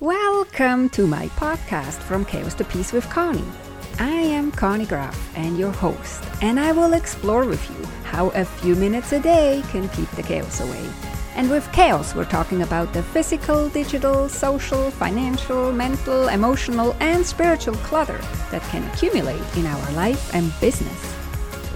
Welcome to my podcast from Chaos to Peace with Conny. I am Conny Graf and your host, and I will explore with you how a few minutes a day can keep the chaos away. And with chaos, we're talking about the physical, digital, social, financial, mental, emotional, and spiritual clutter that can accumulate in our life and business.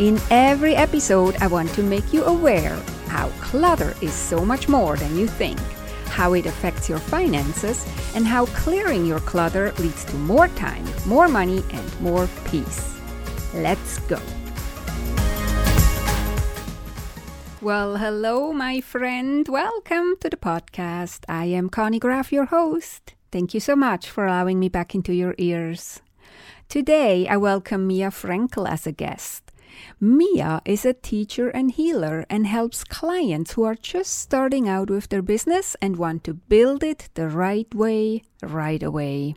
In every episode, I want to make you aware how clutter is so much more than you think, how it affects your finances, and how clearing your clutter leads to more time, more money, and more peace. Let's go. Well, hello, my friend. Welcome to the podcast. I am Conny Graf, your host. Thank you so much for allowing me back into your ears. Today, I welcome Mia Frankl as a guest. Mia is a teacher and healer and helps clients who are just starting out with their business and want to build it the right way, right away.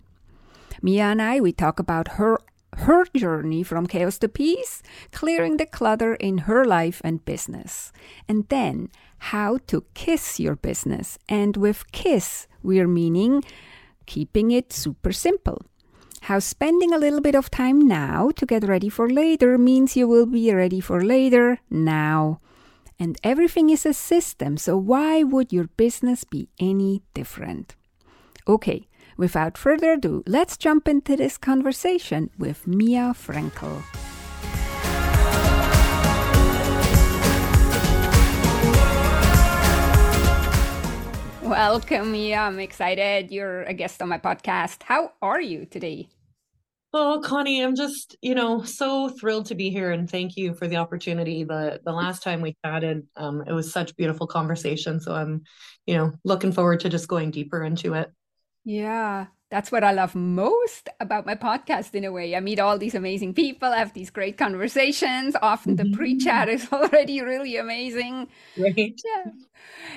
Mia and I, we talk about her her journey from chaos to peace, clearing the clutter in her life and business, and then how to kiss your business. And with kiss, we're meaning keeping it super simple. How spending a little bit of time now to get ready for later means you will be ready for later now. And everything is a system, so why would your business be any different? Okay, without further ado, let's jump into this conversation with Mia Frankl. Welcome, Yeah, I'm excited you're a guest on my podcast. How are you today? Oh, Conny, I'm just, you know, so thrilled to be here and thank you for the opportunity. The the last time we chatted, um, it was such beautiful conversation. So I'm, you know, looking forward to just going deeper into it. Yeah, that's what I love most about my podcast in a way. I meet all these amazing people, I have these great conversations. Often the pre chat is already really amazing. Right. Yeah.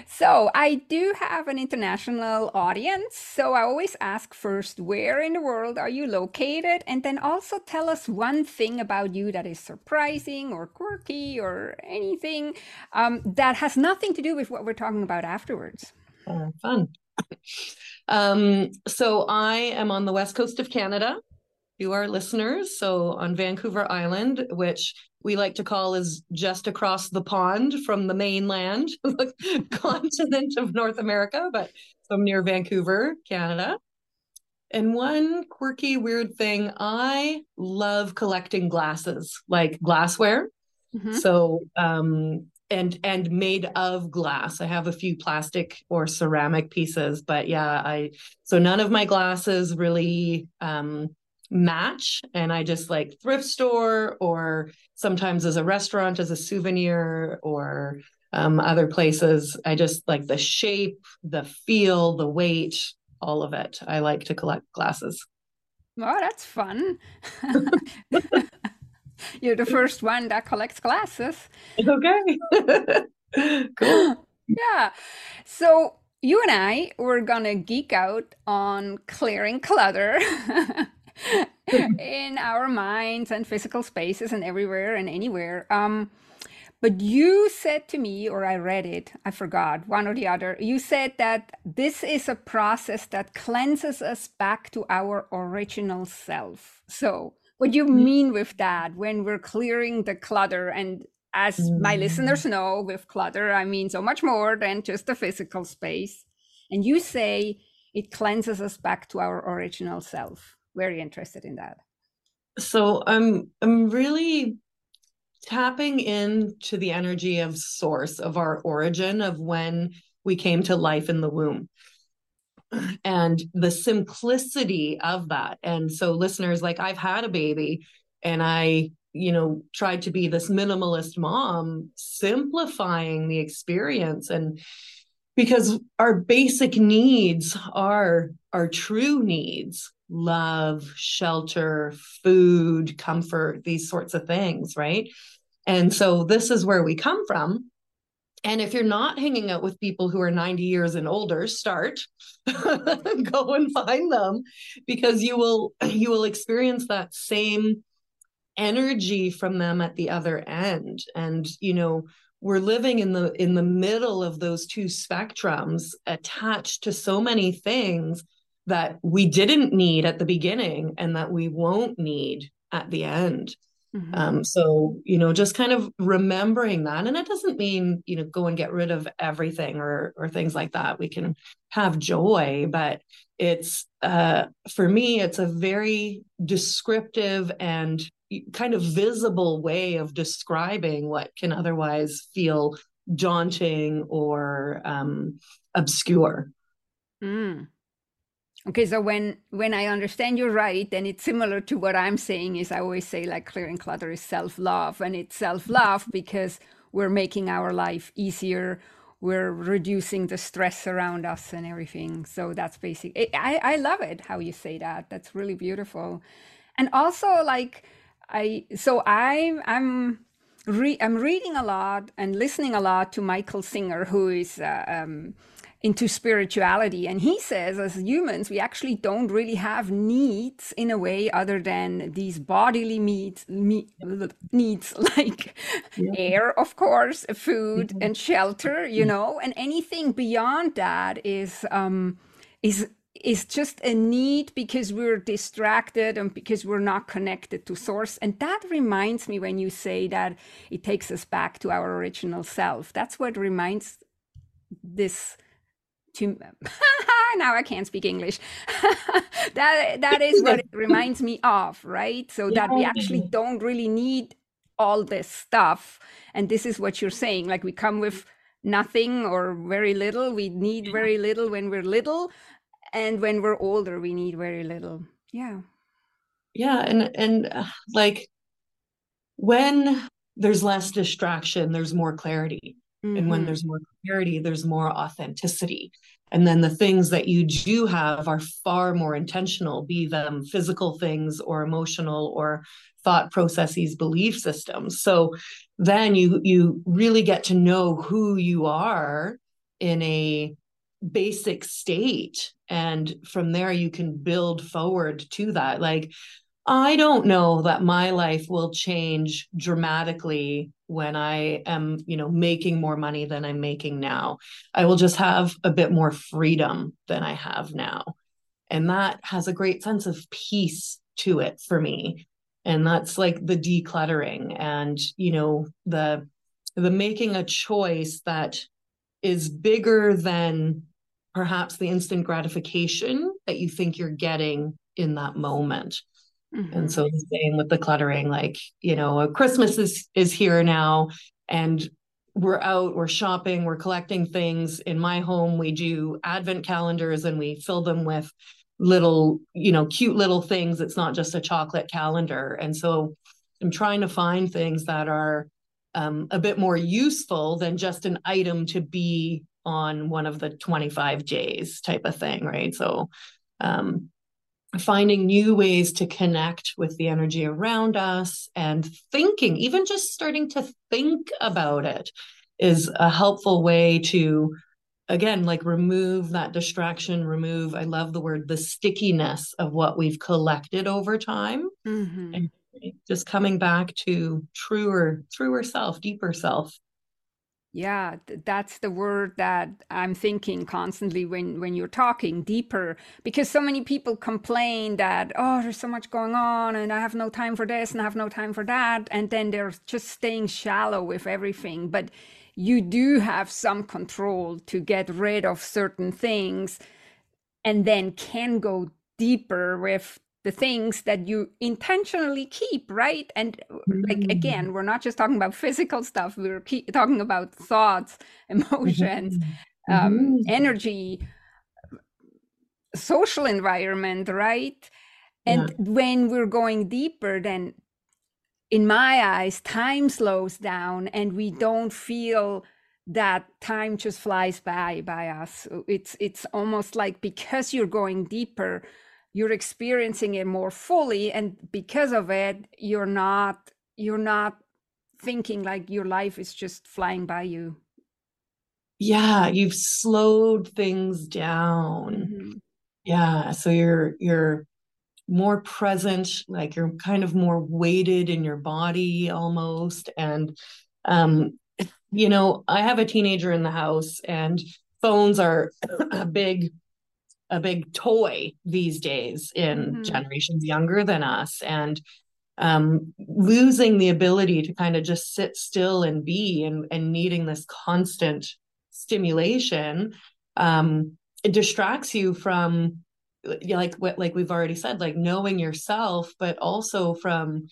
So I do have an international audience. So I always ask first, where in the world are you located? And then also tell us one thing about you that is surprising or quirky or anything um, that has nothing to do with what we're talking about afterwards. Uh, fun. Um, so I am on the west coast of Canada to our listeners. So on Vancouver Island, which we like to call is just across the pond from the mainland, the continent of North America, but from near Vancouver, Canada. And one quirky, weird thing, I love collecting glasses, like glassware. Mm-hmm. So um, and and made of glass. I have a few plastic or ceramic pieces, but yeah, I so none of my glasses really um match and I just like thrift store or sometimes as a restaurant as a souvenir or um, other places. I just like the shape, the feel, the weight, all of it. I like to collect glasses. Oh, that's fun. You're the first one that collects glasses. Okay. cool. Yeah. So you and I we're gonna geek out on clearing clutter in our minds and physical spaces and everywhere and anywhere. Um, but you said to me, or I read it, I forgot, one or the other, you said that this is a process that cleanses us back to our original self. So what do you mean with that when we're clearing the clutter? And as my listeners mm. know with clutter i mean so much more than just the physical space. And you say it cleanses us back to our original self. Very interested in that. So i'm i'm really tapping into the energy of source of our origin of when we came to life in the womb and the simplicity of that. And so, listeners, like I've had a baby and I, you know, tried to be this minimalist mom, simplifying the experience. And because our basic needs are our true needs love, shelter, food, comfort, these sorts of things, right? And so, this is where we come from and if you're not hanging out with people who are 90 years and older, start go and find them because you will you will experience that same energy from them at the other end. And you know, we're living in the in the middle of those two spectrums attached to so many things that we didn't need at the beginning and that we won't need at the end. Mm-hmm. Um, so, you know, just kind of remembering that. And it doesn't mean, you know, go and get rid of everything or or things like that. We can have joy, but it's uh for me, it's a very descriptive and kind of visible way of describing what can otherwise feel daunting or um obscure. Mm. Okay, so when when I understand you're right, then it's similar to what I'm saying. Is I always say like clearing clutter is self love, and it's self love because we're making our life easier. We're reducing the stress around us and everything. So that's basic. I I love it how you say that. That's really beautiful, and also like I so I'm I'm re- I'm reading a lot and listening a lot to Michael Singer, who is. Uh, um, into spirituality. And he says, as humans, we actually don't really have needs in a way other than these bodily needs, needs like yeah. air, of course, food mm-hmm. and shelter, you know, and anything beyond that is, um, is, is just a need because we're distracted and because we're not connected to source. And that reminds me when you say that it takes us back to our original self. That's what reminds this to now I can't speak English. that that is what it reminds me of, right? So that we actually don't really need all this stuff. And this is what you're saying. Like we come with nothing or very little. We need very little when we're little. And when we're older, we need very little. Yeah. Yeah. And and uh, like when there's less distraction, there's more clarity. Mm-hmm. And when mm-hmm. there's more clarity, there's more authenticity. And then the things that you do have are far more intentional, be them physical things or emotional or thought processes, belief systems. So then you you really get to know who you are in a basic state and from there you can build forward to that like I don't know that my life will change dramatically when I am, you know, making more money than I'm making now. I will just have a bit more freedom than I have now. And that has a great sense of peace to it for me. And that's like the decluttering and, you know, the the making a choice that is bigger than perhaps the instant gratification that you think you're getting in that moment. Mm-hmm. And so the same with the cluttering, like, you know, Christmas is is here now and we're out, we're shopping, we're collecting things. In my home, we do advent calendars and we fill them with little, you know, cute little things. It's not just a chocolate calendar. And so I'm trying to find things that are um, a bit more useful than just an item to be on one of the 25 J's type of thing, right? So um, finding new ways to connect with the energy around us and thinking, even just starting to think about it is a helpful way to again like remove that distraction remove i love the word the stickiness of what we've collected over time mm-hmm. and just coming back to truer truer self deeper self yeah, that's the word that I'm thinking constantly when when you're talking deeper because so many people complain that oh there's so much going on and I have no time for this and I have no time for that and then they're just staying shallow with everything. But you do have some control to get rid of certain things and then can go deeper with the things that you intentionally keep right and like mm-hmm. again we're not just talking about physical stuff we're talking about thoughts emotions mm-hmm. um, mm-hmm. energy social environment right and yeah. when we're going deeper then in my eyes time slows down and we don't feel that time just flies by by us it's it's almost like because you're going deeper you're experiencing it more fully and because of it you're not you're not thinking like your life is just flying by you yeah you've slowed things down mm-hmm. yeah so you're you're more present like you're kind of more weighted in your body almost and um you know i have a teenager in the house and phones are a big a big toy these days in mm-hmm. generations younger than us and um, losing the ability to kind of just sit still and be and, and needing this constant stimulation um, it distracts you from like what like we've already said like knowing yourself but also from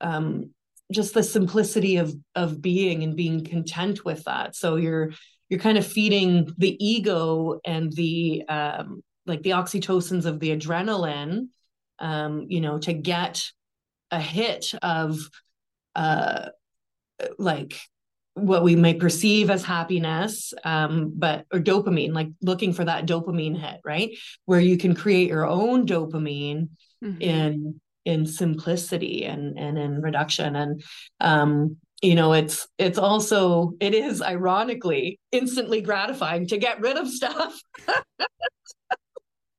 um, just the simplicity of of being and being content with that so you're you're kind of feeding the ego and the um like the oxytocins of the adrenaline um you know to get a hit of uh like what we may perceive as happiness um but or dopamine like looking for that dopamine hit right? Where you can create your own dopamine mm-hmm. in in simplicity and and in reduction. And um you know it's it's also it is ironically instantly gratifying to get rid of stuff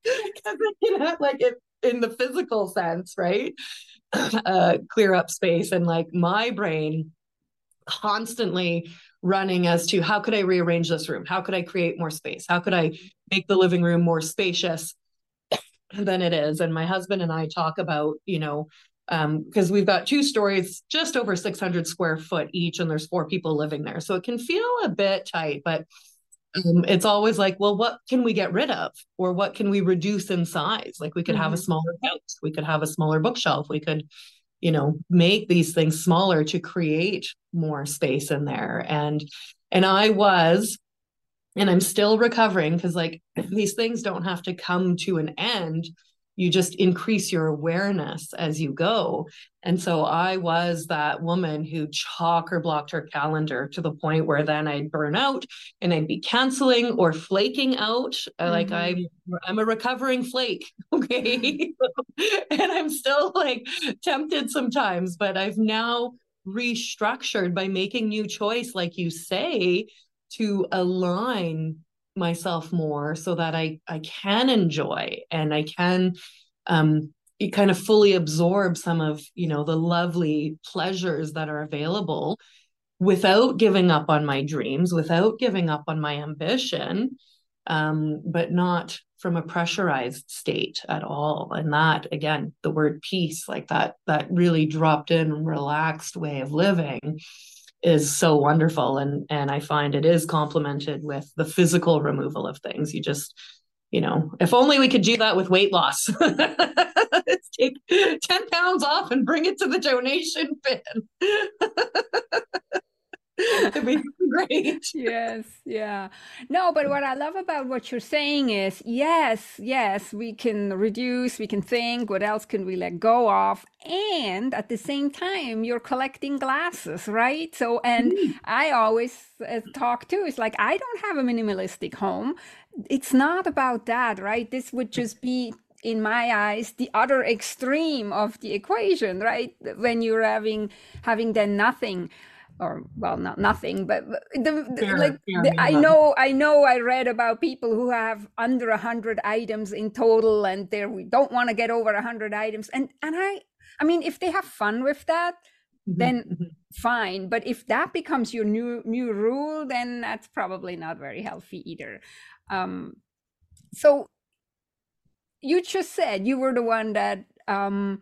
because you know like in the physical sense right uh clear up space and like my brain constantly running as to how could i rearrange this room how could i create more space how could i make the living room more spacious than it is. And my husband and I talk about, you know, because um, we've got two stories just over 600 square foot each, and there's four people living there. So it can feel a bit tight, but um, it's always like, well, what can we get rid of? Or what can we reduce in size? Like we could mm-hmm. have a mm-hmm. smaller couch, we could have a smaller bookshelf, we could, you know, make these things smaller to create more space in there. And and I was and I'm still recovering because like these things don't have to come to an end. You just increase your awareness as you go. And so I was that woman who chalk or blocked her calendar to the point where then I'd burn out and I'd be canceling or flaking out. Mm-hmm. Like I'm I'm a recovering flake. Okay. and I'm still like tempted sometimes, but I've now restructured by making new choice, like you say, to align myself more so that I I can enjoy and I can um kind of fully absorb some of you know the lovely pleasures that are available without giving up on my dreams without giving up on my ambition um, but not from a pressurized state at all. And that again the word peace like that that really dropped in relaxed way of living is so wonderful and and i find it is complemented with the physical removal of things. You just you know if only we could do that with weight loss. Let's take 10 pounds off and bring it to the donation bin It'd be great. yes, yeah. No, but what I love about what you're saying is yes, yes, we can reduce, we can think, what else can we let go of? And at the same time, you're collecting glasses, right? So, and mm. I always uh, talk too, it's like, I don't have a minimalistic home. It's not about that, right? This would just be in my eyes the other extreme of the equation right when you're having having then nothing or well not nothing but the, the fair, like fair the, i know i know i read about people who have under a hundred items in total and they don't want to get over a hundred items and and i i mean if they have fun with that mm-hmm. then mm-hmm. fine but if that becomes your new new rule then that's probably not very healthy either um so you just said you were the one that um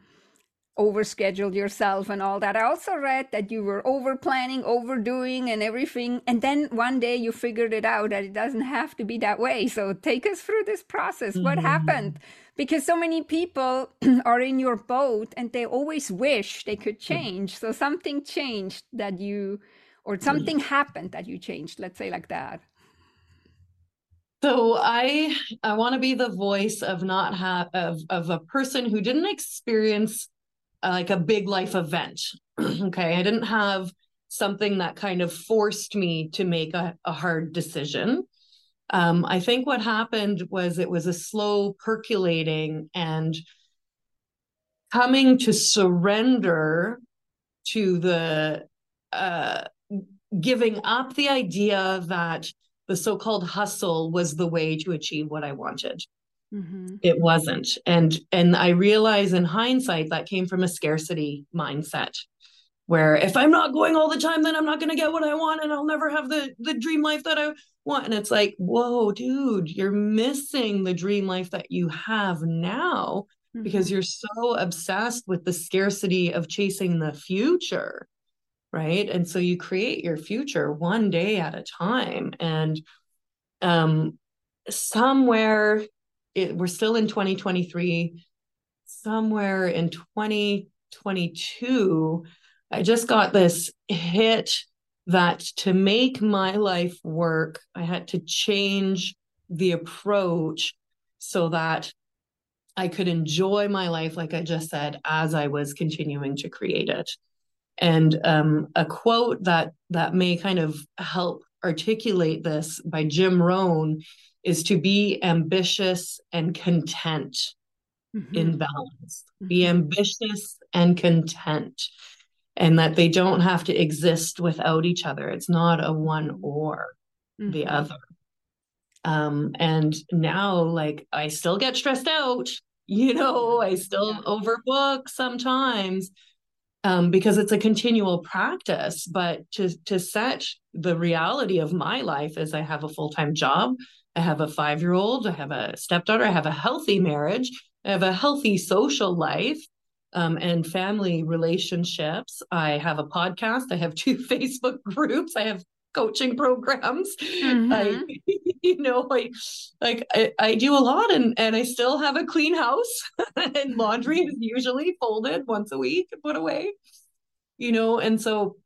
overscheduled yourself and all that. I also read that you were over planning, overdoing, and everything. And then one day you figured it out that it doesn't have to be that way. So take us through this process. Mm-hmm. What happened? Because so many people are in your boat and they always wish they could mm-hmm. change. So something changed that you, or something mm-hmm. happened that you changed, let's say like that. So I I want to be the voice of not have of of a person who didn't experience like a big life event. okay. I didn't have something that kind of forced me to make a, a hard decision. Um, I think what happened was it was a slow percolating and coming to surrender to the uh, giving up the idea that the so called hustle was the way to achieve what I wanted. Mm-hmm. It wasn't. And and I realize in hindsight that came from a scarcity mindset where if I'm not going all the time, then I'm not going to get what I want and I'll never have the the dream life that I want. And it's like, whoa, dude, you're missing the dream life that you have now mm-hmm. because you're so obsessed with the scarcity of chasing the future. Right. And so you create your future one day at a time. And um, somewhere it, we're still in 2023, somewhere in 2022, I just got this hit that to make my life work, I had to change the approach so that I could enjoy my life, like I just said, as I was continuing to create it. And um, a quote that that may kind of help articulate this by Jim Rohn is to be ambitious and content mm-hmm. in balance. Mm-hmm. Be ambitious and content and that they don't have to exist without each other. It's not a one or mm-hmm. the other. Um, and now, like, I still get stressed out, you know, I still yeah. overbook sometimes um, because it's a continual practice. But to to set the reality of my life is I have a full time job, I have a five year old, I have a stepdaughter, I have a healthy marriage, I have a healthy social life, um, and family relationships. I have a podcast. I have two Facebook groups. I have coaching programs. Mm-hmm. I, you know, I like I, I, do a lot and and I still have a clean house and laundry is usually folded once a week and put away. You know, and so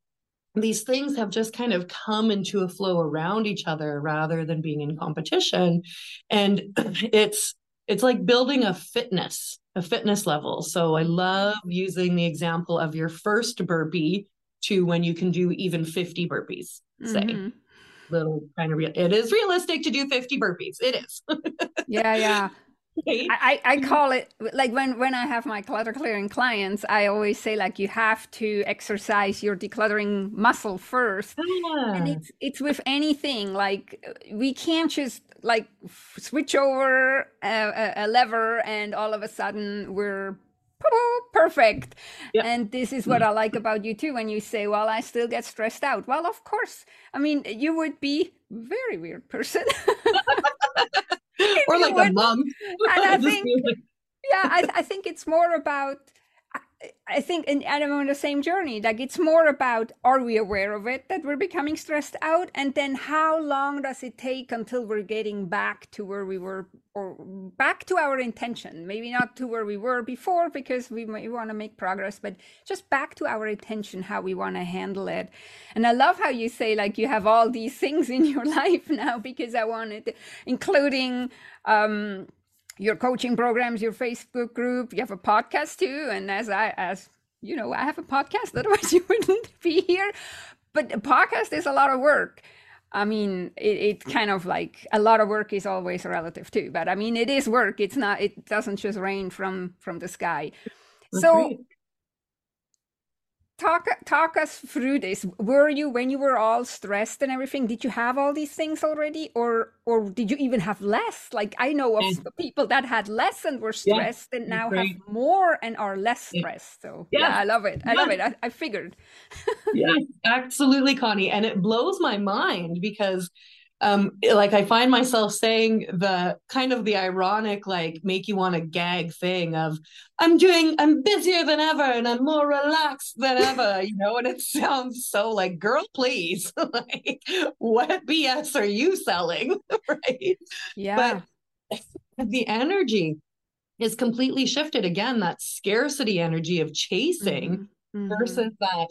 these things have just kind of come into a flow around each other rather than being in competition. And it's it's like building a fitness a fitness level. So I love using the example of your first burpee to when you can do even 50 burpees, say. Mm-hmm. Little kind of real. It is realistic to do 50 burpees. It is. yeah, yeah. I, I mm-hmm. call it like when when I have my clutter clearing clients, I always say like you have to exercise your decluttering muscle first, and ah. it's it's with anything like we can't just like switch over a, a lever and all of a sudden we're perfect. Yep. And this is what mm-hmm. I like about you too when you say, Well, I still get stressed out. Well, of course. I mean, you would be very weird person. or like a monk. And I think, yeah, I, I think it's more about I think, and I'm on the same journey. Like it's more about are we aware of it that we're becoming stressed out, and then how long does it take until we're getting back to where we were, or back to our intention? Maybe not to where we were before because we, we want to make progress, but just back to our intention, how we want to handle it. And I love how you say like you have all these things in your life now because I wanted, including. Um, your coaching programs, your Facebook group. You have a podcast too, and as I as you know, I have a podcast. Otherwise, you wouldn't be here. But a podcast is a lot of work. I mean, it, it kind of like a lot of work is always relative too. But I mean, it is work. It's not. It doesn't just rain from from the sky. So. Talk talk us through this. Were you when you were all stressed and everything did you have all these things already? Or or did you even have less? Like i know of people that had less and were stressed yeah, and now have more and are less stressed. So yeah, yeah i love it. I yeah. love it. I, I figured. Yeah absolutely conny. And it blows my mind because um like i find myself saying the kind of the ironic like make you want to gag thing of i'm doing i'm busier than ever and i'm more relaxed than ever you know and it sounds so like girl please like what bs are you selling right yeah but the energy is completely shifted again that scarcity energy of chasing mm-hmm. versus mm-hmm. that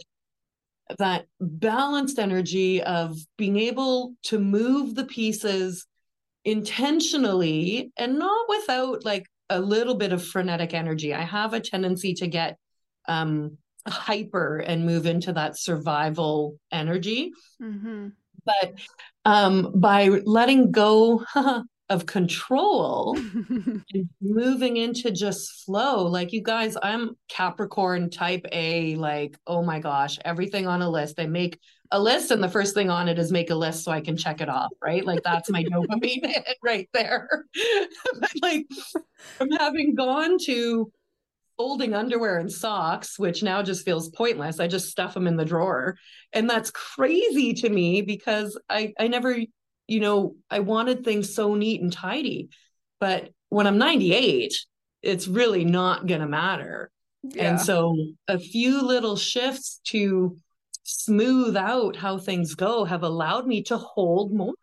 that balanced energy of being able to move the pieces intentionally and not without like a little bit of frenetic energy. I have a tendency to get um, hyper and move into that survival energy. Mm-hmm. But um, by letting go of control and moving into just flow. Like you guys, I'm Capricorn type A, like, oh my gosh, everything on a list. I make a list and the first thing on it is make a list so I can check it off, right? Like that's my dopamine hit right there. like from having gone to folding underwear and socks, which now just feels pointless. I just stuff them in the drawer. And that's crazy to me because I, I never you know, I wanted things so neat and tidy. But when I'm 98, it's really not going to matter. Yeah. And so a few little shifts to smooth out how things go have allowed me to hold more,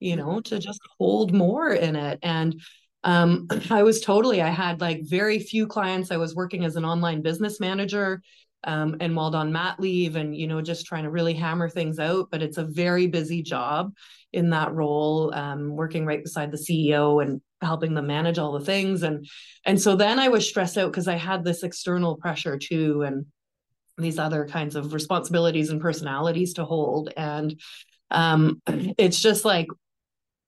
you know, to just hold more in it. And um, I was totally, I had like very few clients. I was working as an online business manager um, and while on mat leave and, you know, just trying to really hammer things out. But it's a very busy job in that role, um, working right beside the CEO and helping them manage all the things. And, and so then I was stressed out because I had this external pressure too. And, these other kinds of responsibilities and personalities to hold and um it's just like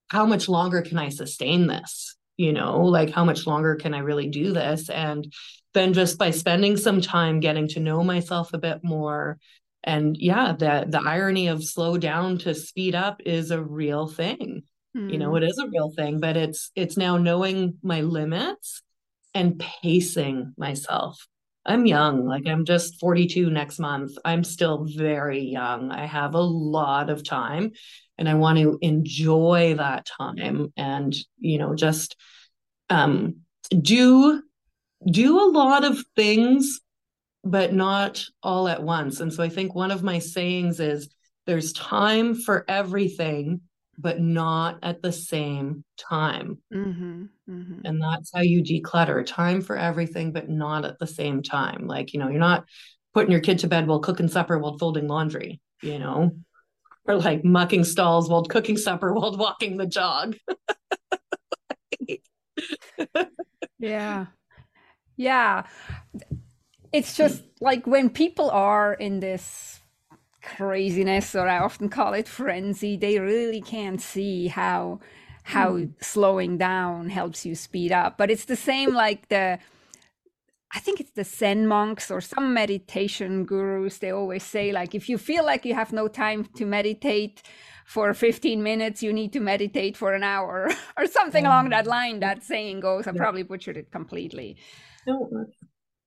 how much longer can i sustain this you know like how much longer can i really do this and then just by spending some time getting to know myself a bit more and yeah the the irony of slow down to speed up is a real thing mm. you know hmm. it is a real thing but it's it's now knowing my limits and pacing myself i'm young like i'm just 42 next month i'm still very young i have a lot of time and i want to enjoy that time and you know just um do do a lot of things, but not all at once. And so I think one of my sayings is there's time for everything, but not at the same time. Mm-hmm, mm-hmm. And that's how you declutter time for everything, but not at the same time. Like, you know, you're not putting your kid to bed while cooking supper while folding laundry, you know, or like mucking stalls while cooking supper while walking the jog. yeah. Yeah. It's just like when people are in this craziness, or I often call it frenzy, they really can't see how how mm. slowing down helps you speed up. But it's the same like the I think it's the Zen monks or some meditation gurus. They always say, like, if you feel like you have no time to meditate for 15 minutes, you need to meditate for an hour or something along that line. That saying goes. I probably butchered it completely. No,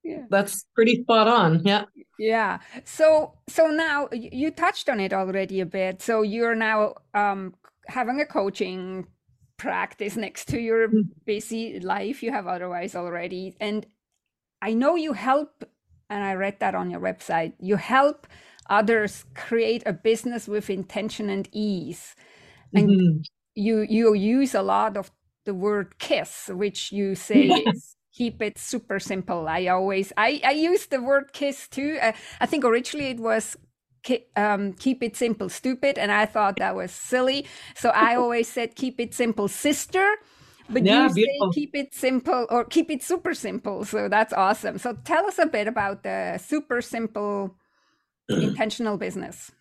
yeah. That's pretty spot on. Yeah. Yeah. So so now you touched on it already a bit. So you're now um, having a coaching practice next to your mm. busy life you have otherwise already and I know you help and I read that on your website. You help others create a business with intention and ease. And mm-hmm. you you use a lot of the word kiss which you say is keep it super simple. I always i i use the word kiss too. Uh, i think originally it was um, keep it simple stupid and i thought that was silly. So i always said keep it simple sister but yeah, you beautiful. say keep it simple or keep it super simple. So that's awesome. So tell us a bit about the super simple intentional business.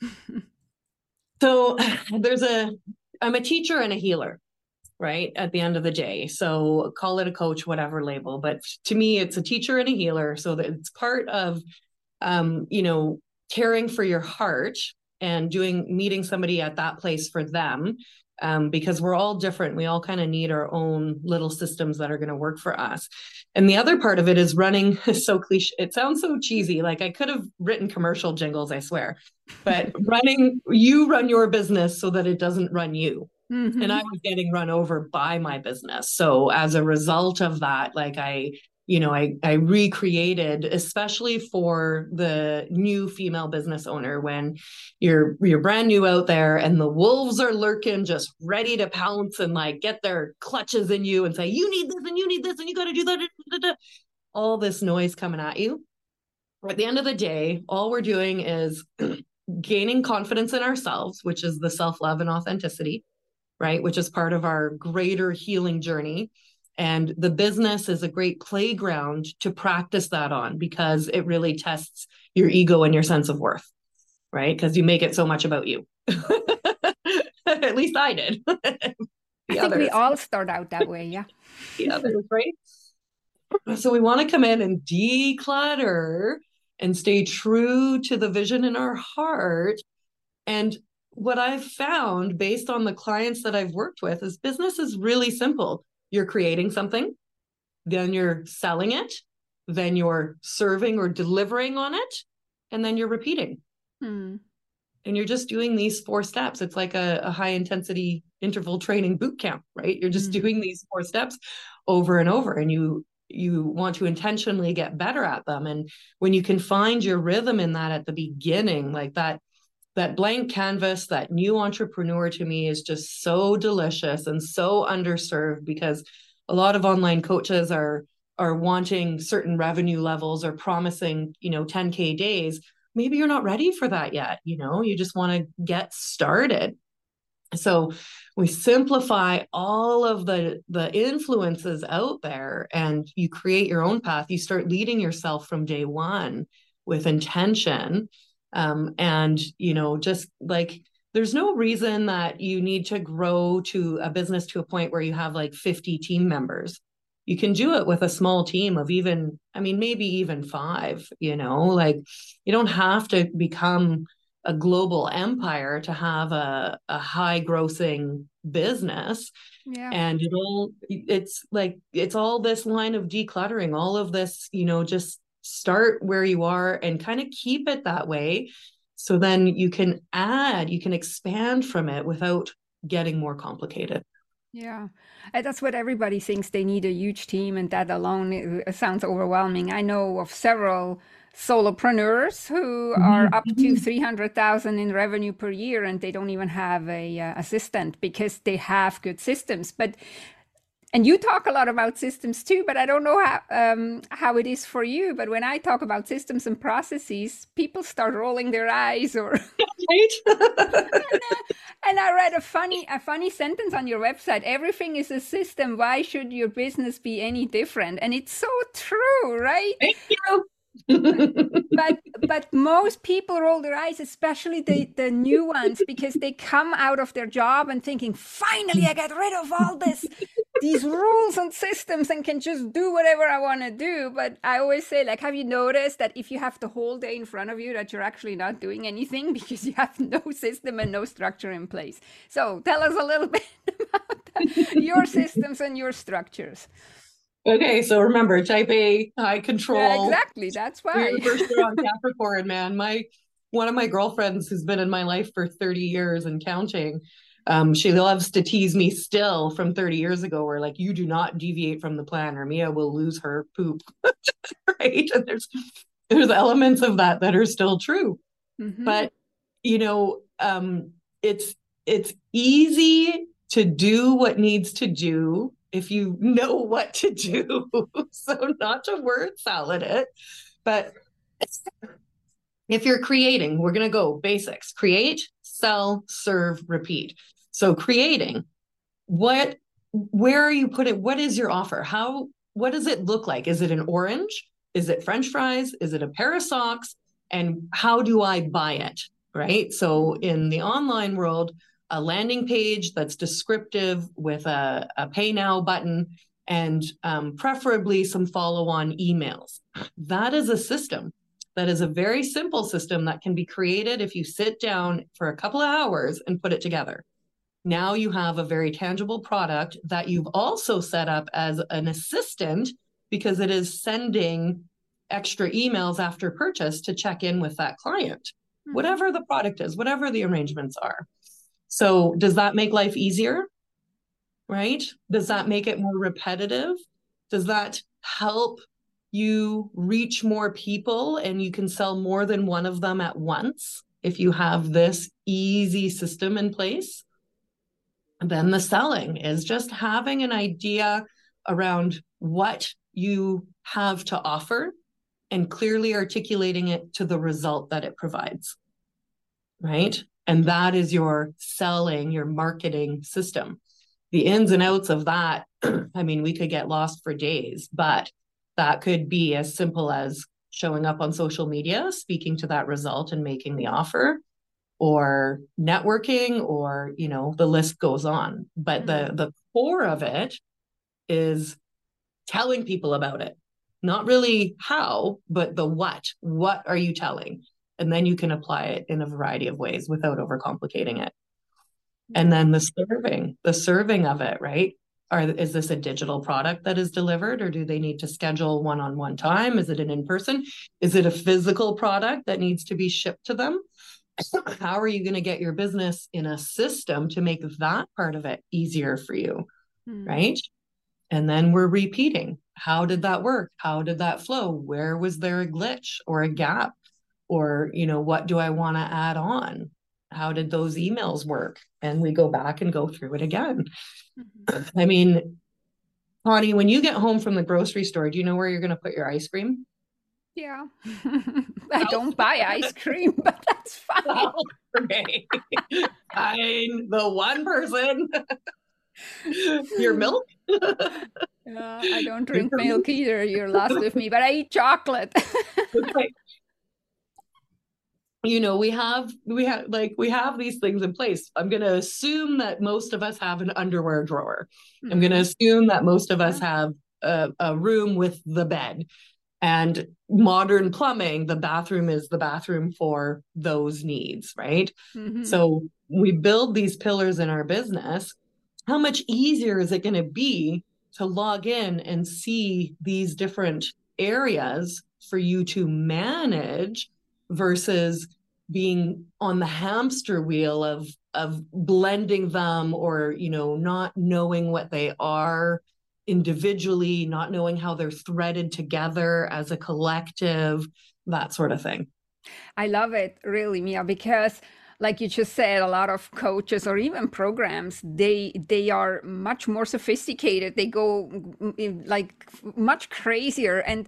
So there's a i'm a teacher and a healer right at the end of the day. So call it a coach whatever label. But to me it's a teacher and a healer. So that it's part of um, you know caring for your heart and doing meeting somebody at that place for them um, because we're all different. We all kind of need our own little systems that are going to work for us. And the other part of it is running. So cliche it sounds so cheesy. Like i could have written commercial jingles i swear. But running you run your business so that it doesn't run you Mm-hmm. And I was getting run over by my business. So as a result of that, like I, you know, I I recreated, especially for the new female business owner when you're you're brand new out there and the wolves are lurking, just ready to pounce and like get their clutches in you and say, you need this and you need this and you got to do that. All this noise coming at you. At the end of the day, all we're doing is gaining confidence in ourselves, which is the self love and authenticity right? Which is part of our greater healing journey. And the business is a great playground to practice that on because it really tests your ego and your sense of worth, right? Because you make it so much about you. At least I did. I think others. we all start out that way, yeah. the others, right? So we want to come in and declutter and stay true to the vision in our heart and what I've found based on the clients that I've worked with is business is really simple. You're creating something, then you're selling it, then you're serving or delivering on it, and then you're repeating. Hmm. and you're just doing these four steps it's like a, a high intensity interval training boot camp right you're just mm-hmm. doing these four steps over and over and you you want to intentionally get better at them and when you can find your rhythm in that at the beginning like that that blank canvas that new entrepreneur to me is just so delicious and so underserved because a lot of online coaches are are wanting certain revenue levels or promising you know 10k days. Maybe you're not ready for that yet you know you just want to get started. So we simplify all of the the influences out there and you create your own path. You start leading yourself from day one with intention um, and you know just like there's no reason that you need to grow to a business to a point where you have like 50 team members. You can do it with a small team of even i mean maybe even five you know? Like you don't have to become a global empire to have a, a high grossing business. Yeah. and it all it's like it's all this line of decluttering all of this you know just start where you are and kind of keep it that way so then you can add you can expand from it without getting more complicated yeah, that's what everybody thinks they need a huge team, and that alone sounds overwhelming. I know of several solopreneurs who mm-hmm. are up to mm-hmm. 300,000 in revenue per year and they don't even have a uh, assistant because they have good systems but and you talk a lot about systems too but i don't know how um, how it is for you but when i talk about systems and processes people start rolling their eyes or right? And, uh, and i read a funny a funny sentence on your website. Everything is a system. Why should your business be any different? And it's so true right? Thank you but but most people roll their eyes, especially the the new ones, because they come out of their job and thinking, finally, I get rid of all this these rules and systems and can just do whatever I want to do. But I always say, like, have you noticed that if you have the whole day in front of you, that you're actually not doing anything because you have no system and no structure in place? So tell us a little bit about that, your systems and your structures. Okay, so remember, type A, high control. Yeah, exactly. That's why. First on Capricorn, man. My one of my girlfriends who's been in my life for 30 years and counting. Um, she loves to tease me still from 30 years ago, where like you do not deviate from the plan, or Mia will lose her poop. right. And there's there's elements of that that are still true. Mm-hmm. But you know, um, it's it's easy to do what needs to do if you know what to do. so not to word salad it, but if you're creating, we're going to go basics create, sell, serve, repeat. So creating, what, where are you putting, what is your offer? How, what does it look like? Is it an orange? Is it French fries? Is it a pair of socks? And how do I buy it? Right. So in the online world, a landing page that's descriptive with a, a pay now button and um, preferably some follow on emails. That is a system. That is a very simple system that can be created if you sit down for a couple of hours and put it together. Now you have a very tangible product that you've also set up as an assistant because it is sending extra emails after purchase to check in with that client, mm-hmm. whatever the product is, whatever the arrangements are. So, does that make life easier? Right? Does that make it more repetitive? Does that help you reach more people and you can sell more than one of them at once if you have this easy system in place? And then the selling is just having an idea around what you have to offer and clearly articulating it to the result that it provides. Right? And that is your selling, your marketing system. The ins and outs of that, I mean, we could get lost for days, but that could be as simple as showing up on social media, speaking to that result and making the offer or networking or you know the list goes on but the mm-hmm. the core of it is telling people about it not really how but the what what are you telling and then you can apply it in a variety of ways without overcomplicating it and then the serving the serving of it right are is this a digital product that is delivered or do they need to schedule one-on-one time is it an in-person is it a physical product that needs to be shipped to them how are you going to get your business in a system to make that part of it easier for you? Mm. Right. And then we're repeating. How did that work? How did that flow? Where was there a glitch or a gap? Or, you know, what do I want to add on? How did those emails work? And we go back and go through it again. Mm-hmm. I mean, Conny, when you get home from the grocery store, do you know where you're going to put your ice cream? Yeah. I don't buy ice cream, but that's fine. Well, okay. Fine. The one person. your milk? yeah, I don't drink milk either. You're lost with me, but I eat chocolate. okay you know we have we have like we have these things in place. I'm going to assume that most of us have an underwear drawer. Mm-hmm. i'm going to assume that most of us have a, a, room with the bed. And modern plumbing the bathroom is the bathroom for those needs right? Mm-hmm. so we build these pillars in our business. How much easier is it going to be to log in and see these different areas for you to manage versus being on the hamster wheel of of blending them or you know not knowing what they are individually not knowing how they're threaded together as a collective that sort of thing. I love it really mia because like you just said a lot of coaches or even programs they they are much more sophisticated. They go mm, like much crazier. And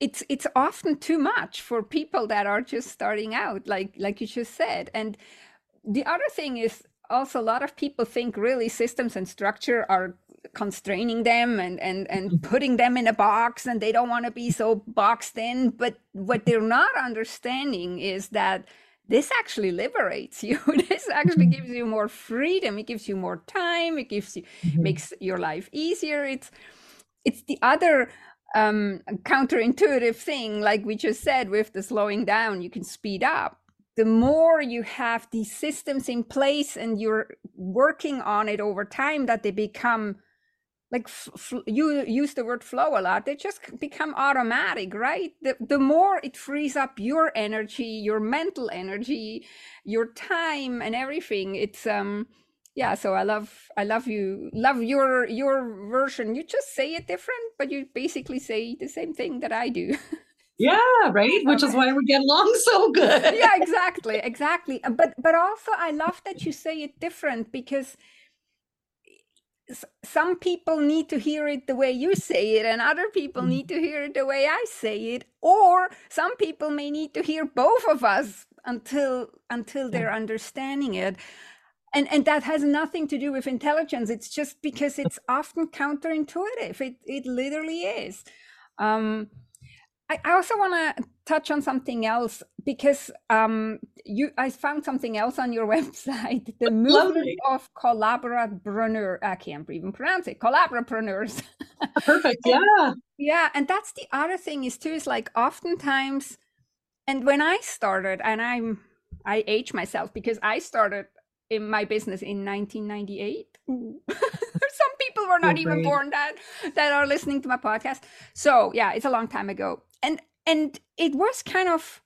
it's it's often too much for people that are just starting out like like you just said and the other thing is also a lot of people think really systems and structure are constraining them and and and mm-hmm. putting them in a box and they don't want to be so boxed in but what they're not understanding is that this actually liberates you this actually mm-hmm. gives you more freedom it gives you more time it gives you mm-hmm. makes your life easier it's it's the other um, counterintuitive thing, like we just said, with the slowing down, you can speed up. The more you have these systems in place and you're working on it over time, that they become like you use the word flow a lot they just become automatic right the, the more it frees up your energy your mental energy your time and everything it's um yeah so i love i love you love your your version. You just say it different but you basically say the same thing that i do. Yeah right? Which okay. is why we get along so good. Yeah exactly exactly. Uh, but but also i love that you say it different because some people need to hear it the way you say it and other people mm. need to hear it the way i say it or some people may need to hear both of us until until they're understanding it and and that has nothing to do with intelligence. It's just because it's often counterintuitive. It it literally is. Um, I, I also want to touch on something else because um, you I found something else on your website. The movement of collaborapreneur I can't even pronounce it collaborapreneurs perfect. Yeah. yeah and that's the other thing is too is like oftentimes and when I started and I'm I age myself because I started in my business in 1998. Some people were not even born that that are listening to my podcast. So yeah, it's a long time ago, and and it was kind of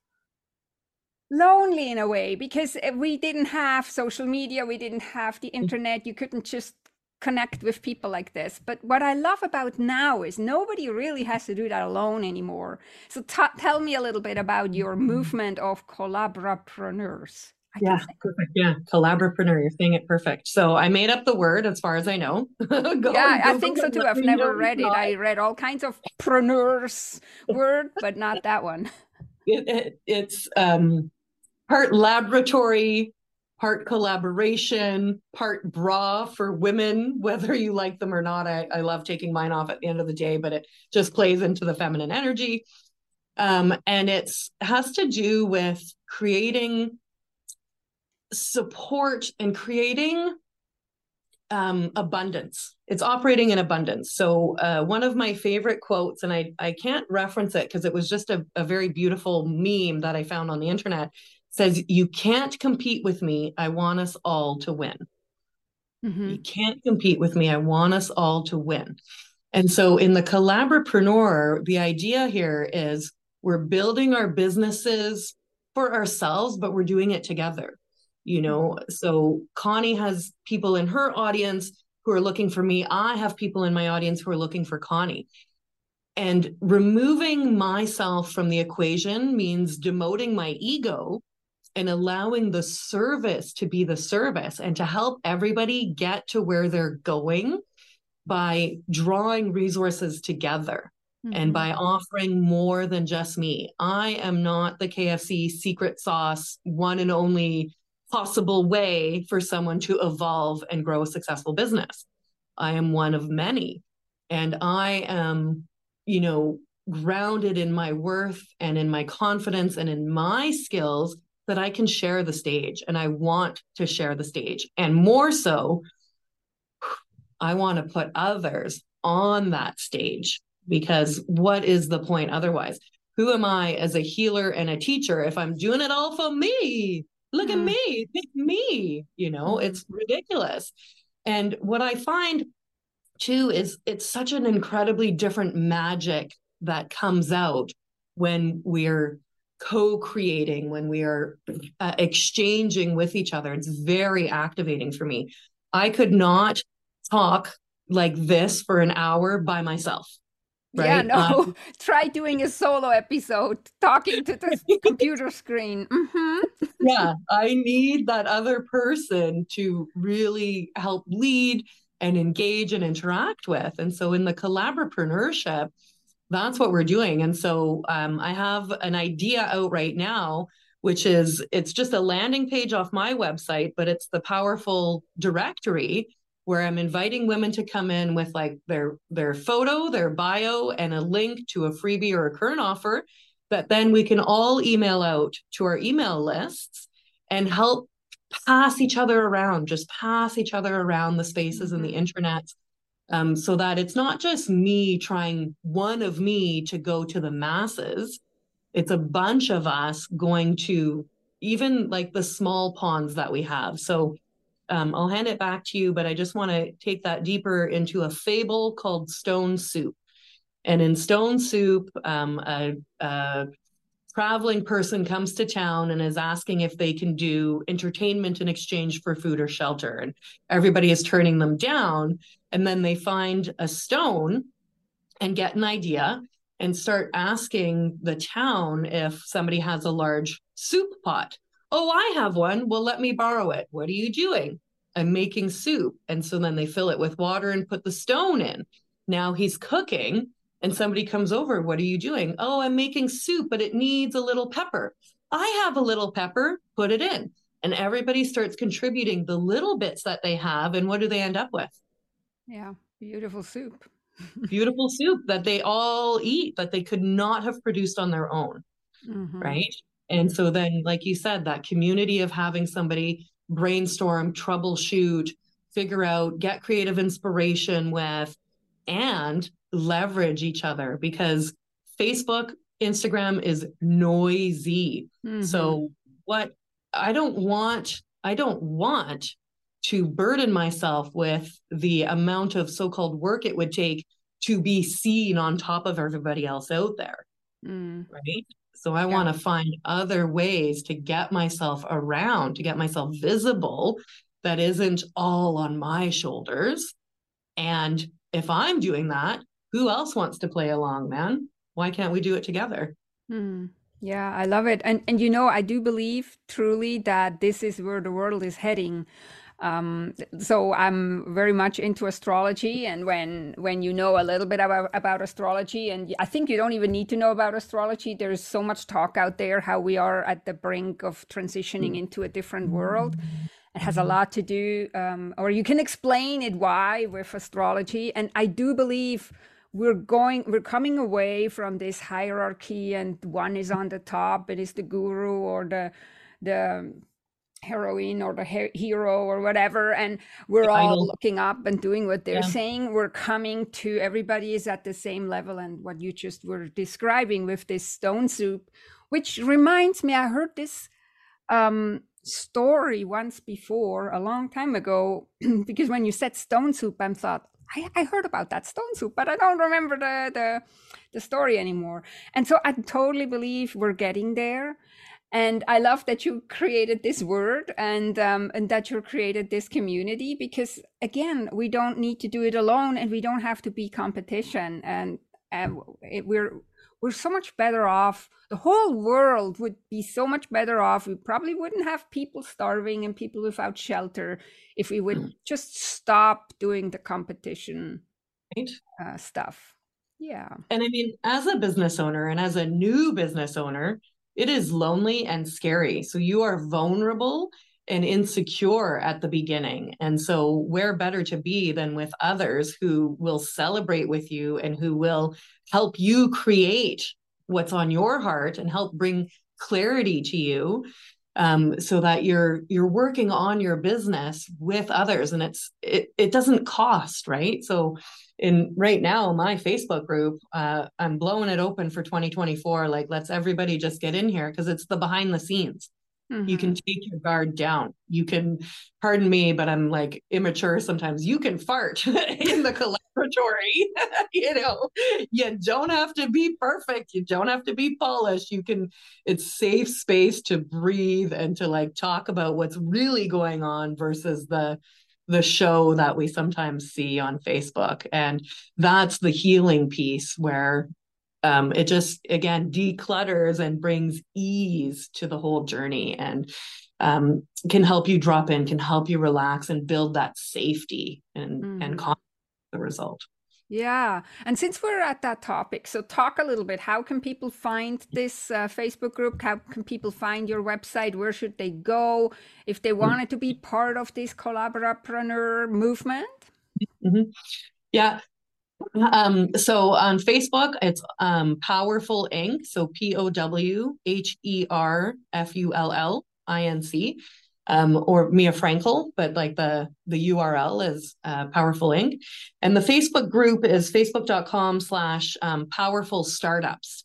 lonely in a way because eh, we didn't have social media, we didn't have the internet. You couldn't just connect with people like this. But what I love about now is nobody really has to do that alone anymore. So t- tell me a little bit about your movement of collaborapreneurs. I yeah, perfect. Yeah, collaborapreneur. You're saying it perfect. So I made up the word as far as I know. go, yeah, I think so too. I've never read it. I read all kinds of preneurs word, but not that one. It, it, it's um, part laboratory, part collaboration, part bra for women, whether you like them or not. I, I love taking mine off at the end of the day, but it just plays into the feminine energy. Um, and it's has to do with creating support and creating um, abundance. It's operating in abundance. So uh, one of my favorite quotes, and I I can't reference it because it was just a, a very beautiful meme that I found on the internet, says, "You can't compete with me. I want us all to win. Mm-hmm. You can't compete with me. I want us all to win." And so in the collaborapreneur, the idea here is we're building our businesses for ourselves, but we're doing it together. You know, so Conny has people in her audience who are looking for me. I have people in my audience who are looking for Conny. And removing myself from the equation means demoting my ego and allowing the service to be the service and to help everybody get to where they're going by drawing resources together mm-hmm. and by offering more than just me. I am not the KFC secret sauce, one and only possible way for someone to evolve and grow a successful business. I am one of many. And I am, you know, grounded in my worth and in my confidence and in my skills that I can share the stage and I want to share the stage. And more so, I want to put others on that stage because what is the point otherwise? Who am I as a healer and a teacher if I'm doing it all for me? Look mm. at me, pick me. You know, mm. it's ridiculous. And what I find too is it's such an incredibly different magic that comes out when we're co-creating when we are uh, exchanging with each other it's very activating for me i could not talk like this for an hour by myself right? Yeah, no. Um, Try doing a solo episode, talking to the computer screen. Mm-hmm. Yeah, I need that other person to really help lead and engage and interact with. And so in the collaborapreneurship, that's what we're doing. And so um, I have an idea out right now, which is it's just a landing page off my website, but it's the powerful directory where I'm inviting women to come in with like their their photo, their bio, and a link to a freebie or a current offer that then we can all email out to our email lists and help pass each other around, just pass each other around the spaces and the mm-hmm. internet um, so that it's not just me trying one of me to go to the masses. It's a bunch of us going to even like the small ponds that we have. So um, I'll hand it back to you, but I just want to take that deeper into a fable called Stone Soup. And in Stone Soup, um, a, a traveling person comes to town and is asking if they can do entertainment in exchange for food or shelter. And everybody is turning them down. And then they find a stone and get an idea and start asking the town if somebody has a large soup pot. Oh, I have one. Well, let me borrow it. What are you doing? I'm making soup. And so then they fill it with water and put the stone in. Now he's cooking and somebody comes over. What are you doing? Oh, I'm making soup, but it needs a little pepper. I have a little pepper, put it in. And everybody starts contributing the little bits that they have. And what do they end up with? Yeah, beautiful soup. beautiful soup that they all eat that they could not have produced on their own. Mm-hmm. Right. And so then, like you said, that community of having somebody brainstorm, troubleshoot, figure out, get creative inspiration with, and leverage each other because Facebook, Instagram is noisy. Mm-hmm. So, what I don't want, I don't want to burden myself with the amount of so called work it would take to be seen on top of everybody else out there. Mm. Right. So I yeah. want to find other ways to get myself around, to get myself visible that isn't all on my shoulders. And if I'm doing that, who else wants to play along, man? Why can't we do it together? Hmm. Yeah, I love it. And and you know, I do believe truly that this is where the world is heading. Um, so I'm very much into astrology, and when when you know a little bit about about astrology, and I think you don't even need to know about astrology. There's so much talk out there how we are at the brink of transitioning into a different world. It has a lot to do, um, or you can explain it why with astrology. And I do believe we're going, we're coming away from this hierarchy, and one is on the top. It is the guru or the the heroine or the he- hero or whatever and we're all looking up and doing what they're yeah. saying we're coming to everybody is at the same level and what you just were describing with this stone soup which reminds me i heard this um, story once before a long time ago because when you said stone soup i thought I, I heard about that stone soup but i don't remember the, the the story anymore and so i totally believe we're getting there and I love that you created this word and um, and that you created this community because again, we don't need to do it alone, and we don't have to be competition. And, and it, we're we're so much better off. The whole world would be so much better off. We probably wouldn't have people starving and people without shelter if we would just stop doing the competition right. uh, stuff. Yeah. And I mean, as a business owner and as a new business owner, it is lonely and scary. So you are vulnerable and insecure at the beginning. And so, where better to be than with others who will celebrate with you and who will help you create what's on your heart and help bring clarity to you um, so that you're you're working on your business with others. And it's it, it doesn't cost right? So in right now my facebook group uh, i'm blowing it open for 2024 like let's everybody just get in here because it's the behind the scenes mm-hmm. you can take your guard down. You can pardon me but i'm like immature sometimes. You can fart in the collaboratory you know? You don't have to be perfect. You don't have to be polished. You can it's safe space to breathe and to like talk about what's really going on versus the the show that we sometimes see on Facebook. And that's the healing piece where um, it just, again, declutters and brings ease to the whole journey and um, can help you drop in, can help you relax and build that safety and, mm. and confidence the result. Yeah. And since we're at that topic, so talk a little bit. How can people find this uh, Facebook group? How can people find your website? Where should they go if they mm-hmm. wanted to be part of this collaborapreneur movement? Mm-hmm. Yeah. Um, so on Facebook, it's um, PowHerFull Inc. So P O W H E R F U L L I N C um, or Mia Frankl, but like the the URL is uh, PowHerFull Inc. And the Facebook group is facebook.com slash um, powerful startups.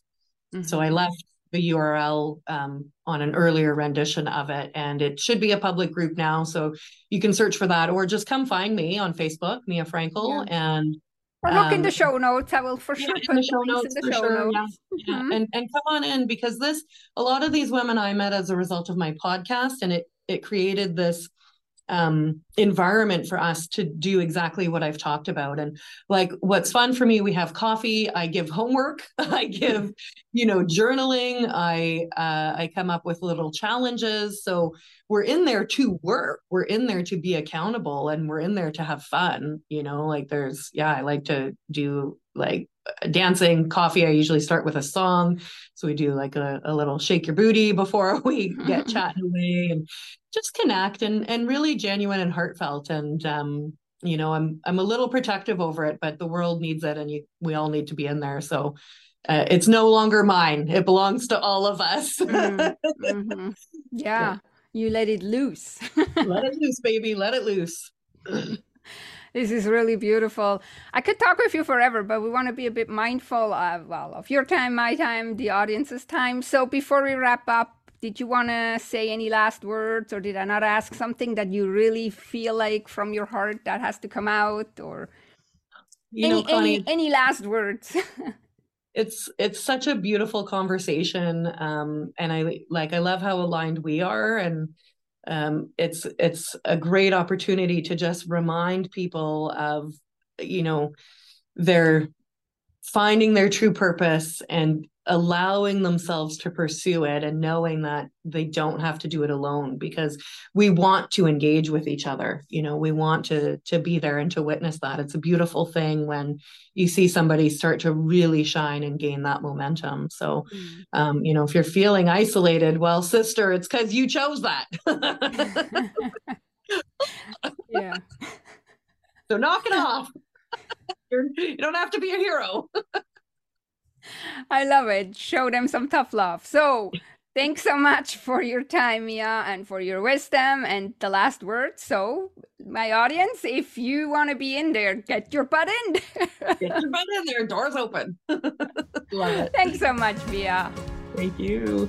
Mm-hmm. So I left the URL um, on an earlier rendition of it, and it should be a public group now. So you can search for that, or just come find me on Facebook, Mia Frankl, yeah. and or look um, in the show notes. I will for sure yeah, put the show notes in the show sure, notes. Yeah, mm-hmm. and and come on in because this a lot of these women I met as a result of my podcast, and it it created this um, environment for us to do exactly what I've talked about. And like, what's fun for me, we have coffee. I give homework. I give, you know, journaling. I uh, I come up with little challenges. So we're in there to work. We're in there to be accountable, and we're in there to have fun. You know, like there's yeah, I like to do like dancing coffee i usually start with a song. So we do like a, a little shake your booty before we get chatting away and just connect and and really genuine and heartfelt. And um you know i'm i'm a little protective over it but the world needs it and you we all need to be in there. So uh, it's no longer mine. It belongs to all of us. Mm-hmm. mm-hmm. yeah. yeah. You let it loose. Let it loose baby. Let it loose this is really beautiful. I could talk with you forever, but we want to be a bit mindful of well of your time, my time, the audience's time. So before we wrap up, did you want to say any last words, or did I not ask something that you really feel like from your heart that has to come out, or you any, know, Conny, any, any last words? it's it's such a beautiful conversation, um, and I like I love how aligned we are, and um, it's it's a great opportunity to just remind people of you know their finding their true purpose and allowing themselves to pursue it and knowing that they don't have to do it alone because we want to engage with each other you know we want to to be there and to witness that. It's a beautiful thing when you see somebody start to really shine and gain that momentum. So mm. um, you know if you're feeling isolated well sister it's because you chose that. Yeah. So knock it off. You're, you don't have to be a hero I love it. Show them some tough love. So, thanks so much for your time, Mia, and for your wisdom and the last word. So, my audience, if you want to be in there, get your butt in. get your butt in there. Doors open. love it. Thanks so much, Mia. Thank you.